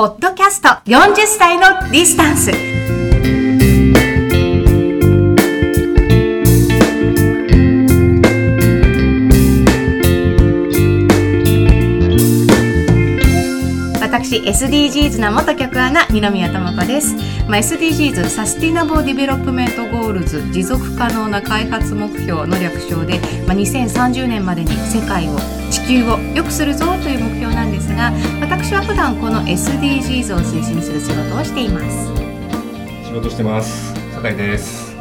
ポッドキャスト40歳のディスタンス。私 SDGs な元局アナ二宮智子です、まあ、SDGs Sustainable Development Goals 持続可能な開発目標の略称で、まあ、2030年までに世界を地球を良くするぞという目標なんですが私は普段この SDGs を推進する仕事をしています。仕事してます。酒井です。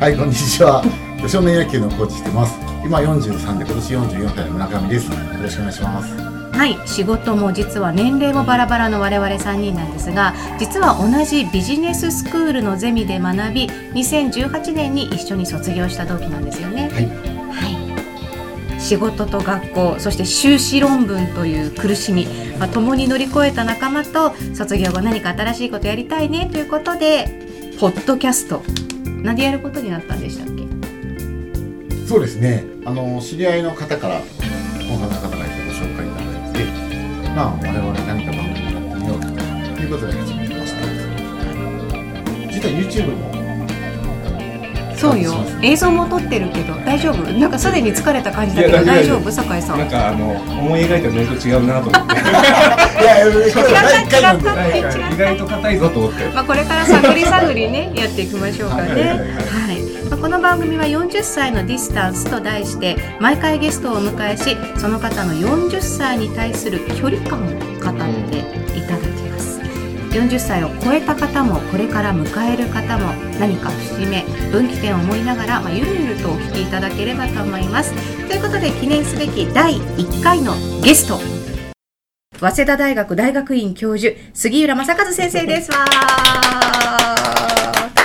はいこんにちは。少年野球のコーチしてます。今43で今年44歳の村上です。よろしくお願いしますはい。仕事も実は年齢もバラバラの我々3人なんですが実は同じビジネススクールのゼミで学び2018年に一緒に卒業した同期なんですよね。はい、はい、仕事と学校そして修士論文という苦しみ、まあ、共に乗り越えた仲間と卒業後何か新しいことやりたいねということでポッドキャスト何でやることになったんでしたっけ？そうですね。あの知り合いの方からこの方まあ我々何か番組をやってみようということで始めました。実は YouTube もそうよ。映像も撮ってるけど大丈夫？なんかすでに疲れた感じだけど大丈夫酒井さん。なんかあの思い描いたのと違うなと思って。いやいやこれ第1回なんでなんか意外と硬いぞと思ってまあこれから探り探りねやっていきましょうかね。はいこの番組は40歳のディスタンスと題して毎回ゲストをお迎えしその方の40歳に対する距離感を語っていただきます。40歳を超えた方もこれから迎える方も何か節目分岐点を思いながら、まあ、ゆるゆるとお聞きいただければと思います。ということで記念すべき第1回のゲスト早稲田大学大学院教授杉浦正和先生ですわあ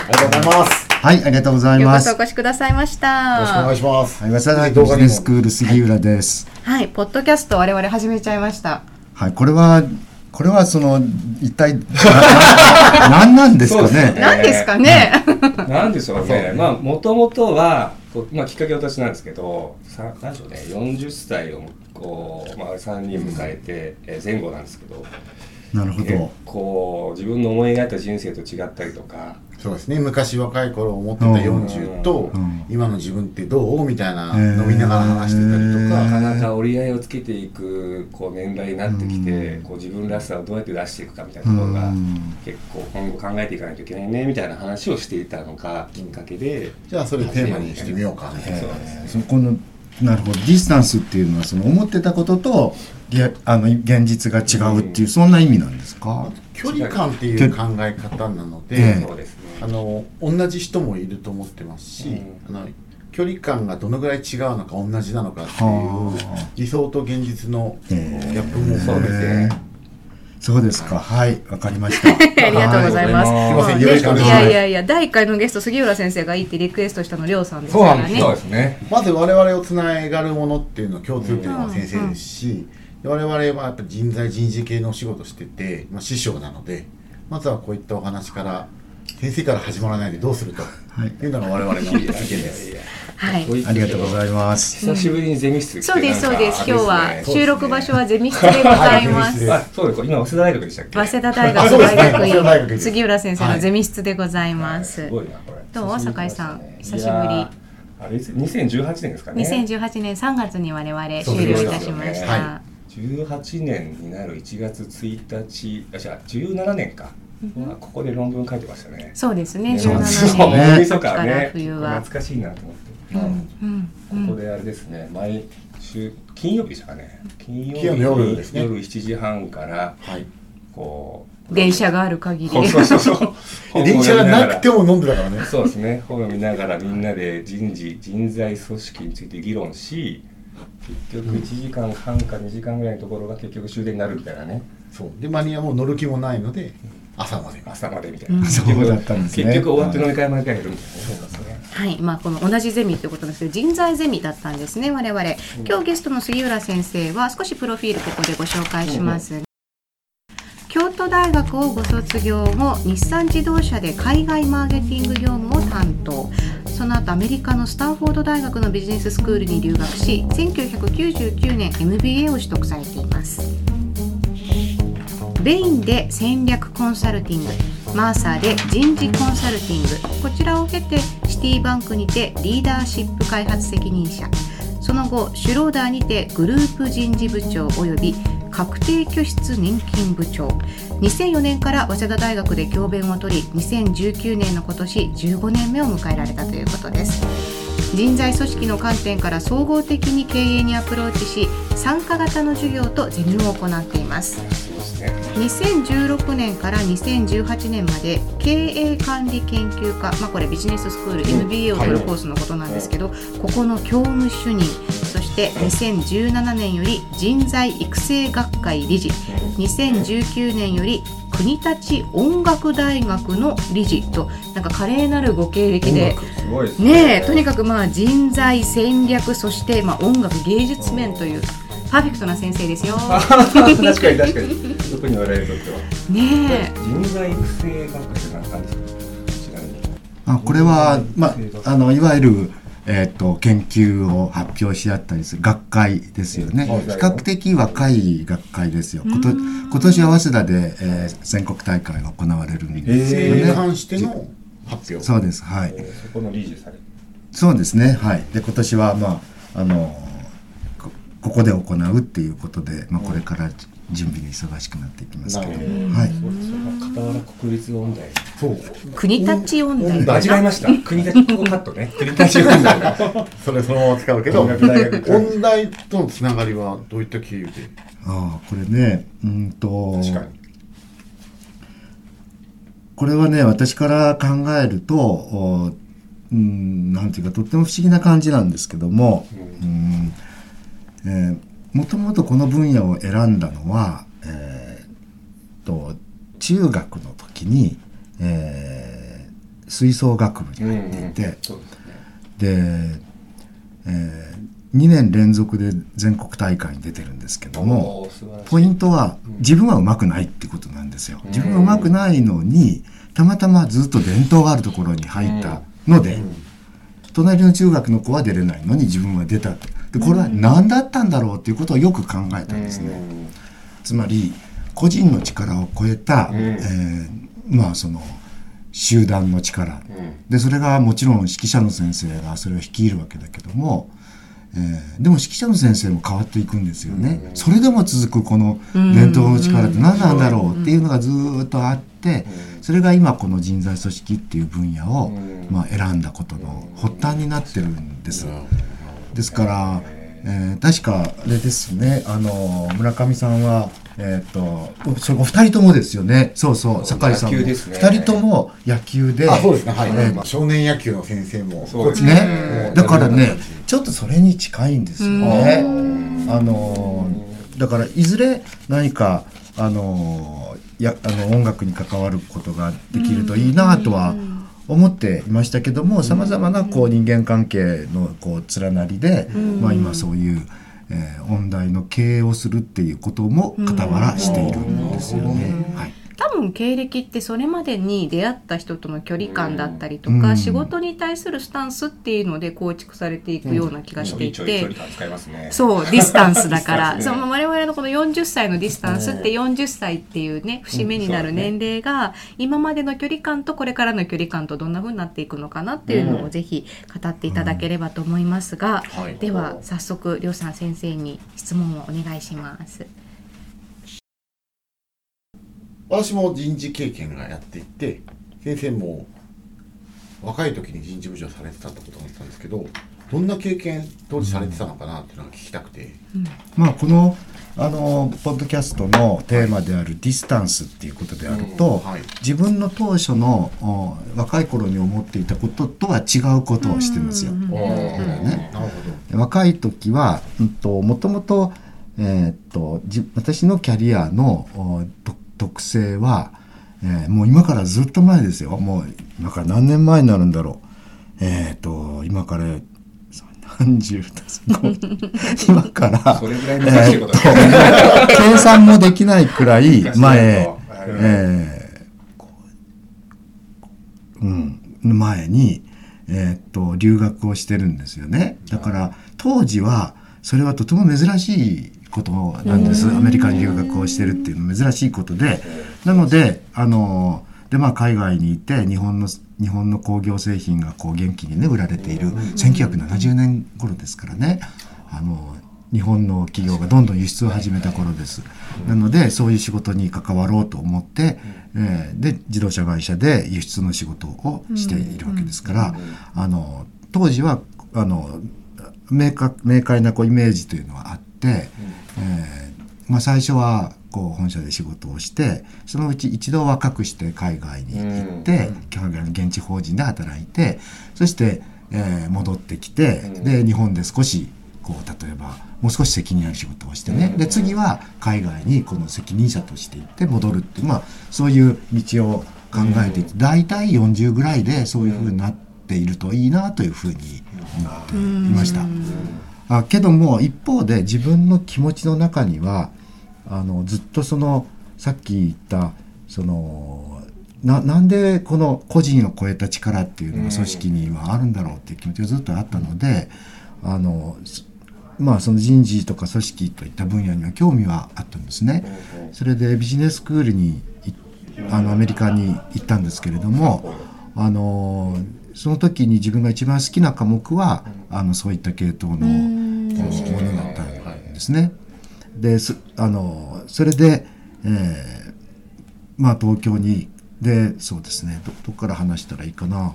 りがとうございますはい、ありがとうございようこます。そお越しくださいましよろしくお願たいしますはい、早稲田大学ビジネススクール杉浦です。はいポッドキャスト我々始めちゃいましたはい、これは、これはその、一体、な 何なんですかね？そうですね。何ですかね？なんでしょう。ねまあもともとはこうまあきっかけは私なんですけどさなんでしょうね？40歳をこうまあ3人迎えて、えー前後なんですけど。なるほ結ど。構自分の思い描いた人生と違ったりとかそうですね。昔若い頃思ってた40とうん。今の自分ってどう？みたいな飲みながら話してたりとなか。かなか折り合いをつけていくこう年代になってきて、うん。こう自分らしさをどうやって出していくかみたいなところがうん。結構今後考えていかないといけないねみたいな話をしていたのがきっかけで、じゃあそれテーマにしてみようか。みたいなそうですね。そこの、なるほど、ディスタンスっていうのは、その思ってたことと。げあの、現実が違うっていう、そんな意味なんですか？距離感っていう考え方なのえでえそうですねあの同じ人もいると思ってますし、あの距離感がどのぐらい違うのか同じなのかっていうはあ。理想と現実のギえ。えャップも含めて、そうですか。はい、わかりました。ありがとうございます。はい。すいませんねよろしくお願いします。いやいやいや、第1回のゲスト、杉浦先生がいいってリクエストしたの、りょうさんです。からね。そうですね。まず我々をつながるものっていうのは共通点は先生ですし、我々はやっぱり人材人事系のお仕事してて、まあ、師匠なのでまずはこういったお話から先生から始まらないでどうするとはい。いうのが我々の意見です。はい。ありがとうございます。久しぶりにゼミ室来てそうです、そうです。今日は収録場所はゼミ室でございます。そうです今早稲田大学でしたっけ？早稲田大あ学大学院杉浦先生のゼミ室でございます。すごいなこれ。どう久しぶり。酒井さん久しぶり。あれいつ2018年ですかね。2018年3月に我々終了いたしましはた。18年になる1月1日あじゃあ17年か、まあここで論文書いてましたね。そうですね、ね。そう。です17よねか。らね。冬は。懐かしいなと思って、ここであれですね。毎週金曜日でしたかね。金曜日夜ですね。夜7時半からはい、こう電車がある限り。そうそうそう。電車がなくても飲んでたからね。そうですね。本を読みながらみんなで人事人材組織について議論し結局1時間半か2時間ぐらいのところが結局終電になるみたいなね。そう。でマニアも乗る気もないので朝まで朝までみたいな、そうだったんですね。結局終わって飲み会まで帰るみたいなねそうですね。はい、まあこの同じゼミということなんですけど人材ゼミだったんですね我々。今日ゲストの杉浦先生は少しプロフィールここでご紹介します、京都大学をご卒業後日産自動車で海外マーケティング業務を担当。その後アメリカのスタンフォード大学のビジネススクールに留学し1999年 MBA を取得されていますベインで戦略コンサルティングマーサーで人事コンサルティング。こちらを経てシティバンクにてリーダーシップ開発責任者。その後シュローダーにてグループ人事部長及び確定拠出年金部長。2004年から早稲田大学で教鞭を取り2019年の今年15年目を迎えられたということです。人材組織の観点から総合的に経営にアプローチし参加型の授業とゼミを行っています。2016年から2018年まで経営管理研究科、まあ、これビジネススクール MBA を取るコースのことなんですけど、ここの教務主任そして2017年より人材育成学会理事2019年より国立音楽大学の理事となんか華麗なるご経歴でねえとにかくまあ人材戦略そしてまあ音楽芸術面というパーフェクトな先生ですよ。確かに確かに。特に我々にとっては。ねえ。人材育成学会って何なんですかちなみにあこれは、まあ、あのいわゆる、えー、と研究を発表し合ったりする学会ですよね。はい比較的若い学会ですよ。こと今年は早稲田で、えー全国大会が行われるんですよね、それに関しての発表。そうですはい。えーそこの理事されるそうですねはい。で今年はまああのこここで行うっていうことで、まあ、これから準備に忙しくなっていきますけどなるはい。そうですよ傍ら国立音大。そう。国立音大。大間違えました。国立ここカットね。国立音大。がそれそのまま使うけど。音楽大。学音大とのつながりはどういった経由で？ああこれねうんと。確かに。これはね私から考えるとおうんなんていうかとっても不思議な感じなんですけども、うん。えーもともとこの分野を選んだのは、えーと中学の時に、えー吹奏楽部に入っていて、そうですね。で、え2年連続で全国大会に出てるんですけども。ポイントは自分は上手くないってことなんですよ。自分は上手くないのにたまたまずっと伝統があるところに入ったので、隣の中学の子は出れないのに自分は出たってでこれは何だったんだろうっていうことをよく考えたんですね。つまり個人の力を超えた、ん。えーまあその集団の力、うん。でそれがもちろん指揮者の先生がそれを率いるわけだけども、えーでも指揮者の先生も変わっていくんですよね、それでも続くこの伝統の力って何なんだろうっていうのがずーっとあって、それが今この人材組織っていう分野を、うん。まあ、選んだことの発端になってるんです。ですから、えー確かあれですね。あの村上さんはえっ、とそれお二人ともですよね。そうそう酒井さんも。ね。二人とも野球であそうですね。はい、えーまあ、少年野球の先生もそうですこっちね。だからねちょっとそれに近いんですよね。あのだからいずれ何かあのやあの音楽に関わることができるといいなとは思っていましたけどもさまざまなこう人間関係のこう連なりで、まあ、今そういう、えー音大の経営をするっていうことも傍らしているんですよね。はい多分経歴ってそれまでに出会った人との距離感だったりとか、うん。仕事に対するスタンスっていうので構築されていくような気がしていてそうディスタンスだから、ね その我々のこの40歳のディスタンスって40歳っていうね節目になる年齢が今までの距離感とこれからの距離感とどんな風になっていくのかなっていうのをぜひ語っていただければと思いますが、はい。では早速りょうさん先生に質問をお願いします。私も人事経験がやっていて先生も若い時に人事部長されてたってことだったんですけどどんな経験当時されてたのかなっていうのが聞きたくて、まあ、このあのポッドキャストのテーマであるディスタンスっていうことであると、はい。自分の当初のお若い頃に思っていたこととは違うことをしてますよ。うん。おーねなるほど。若い時は、うん、ともともと,、えーっとじ私のキャリアの特性は、えーもう今からずっと前ですよ。もう今から何年前になるんだろう。えーっと今から何十 今からそれぐ計算もできないくらい前、えーうん、前に、えーっと留学をしてるんですよね。だから当時はそれはとても珍しいことなんです、アメリカに留学をしてるっていうのは珍しいことで。なのであのでまあ海外にいて日本の日本の工業製品がこう元気にね売られている。1970年頃ですからね。あの日本の企業がどんどん輸出を始めた頃です。なのでそういう仕事に関わろうと思って、えーで自動車会社で輸出の仕事をしているわけですから、あの当時はあの明確明快なこうイメージというのはあって、えーまあ、最初はこう本社で仕事をしてそのうち一度若くして海外に行って、海外の現地法人で働いてそして、えー戻ってきて、で日本で少しこう例えばもう少し責任ある仕事をしてね、で次は海外にこの責任者として行って戻るっていうまあそういう道を考えていて、大体40ぐらいでそういうふうになっているといいなというふうに思っていました。あけども一方で自分の気持ちの中にはあのずっとそのさっき言ったそのななんでこの個人を超えた力っていうのが組織にはあるんだろうっていう気持ちがずっとあったのであのすまあその人事とか組織といった分野には興味はあったんですね。それでビジネススクールにいあのアメリカに行ったんですけれどもあのその時に自分が一番好きな科目はあのそういった系統のものだったんですね。ですあのそれで、えーまあ東京にでそうですねどどこから話したらいいかな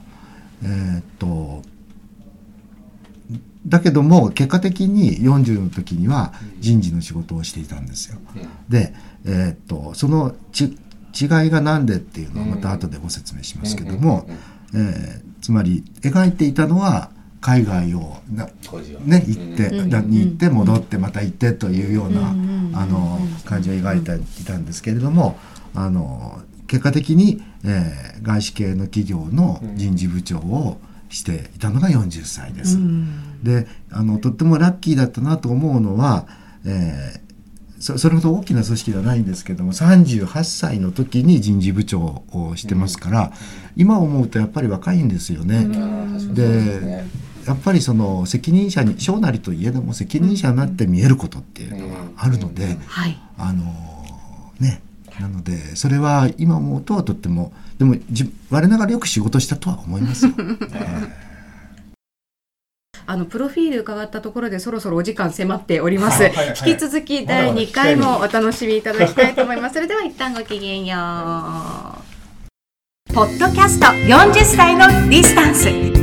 えーっとだけども結果的に40の時には人事の仕事をしていたんですよ。で、えーっとそのち違いが何でっていうのはまた後でご説明しますけども、えーつまり描いていたのは海外をなね行って、うんだに行って戻ってまた行ってというような、うんあの感じを描いていたんですけれどもあの結果的に、えー外資系の企業の人事部長をしていたのが40歳です。であのとってもラッキーだったなと思うのは、えーそそれほど大きな組織ではないんですけども38歳の時に人事部長をしてますから、今思うとやっぱり若いんですよね。でやっぱりその責任者に小なりといえども責任者になって見えることっていうのはあるので、はいあのねなのでそれは今思うととってもでもじ我ながらよく仕事したとは思いますよ。あのプロフィール伺ったところでそろそろお時間迫っております。はいはいはい引き続き第2回もお楽しみいただきたいと思います。それでは一旦ごきげんよう。ポッドキャスト40歳のディスタンス。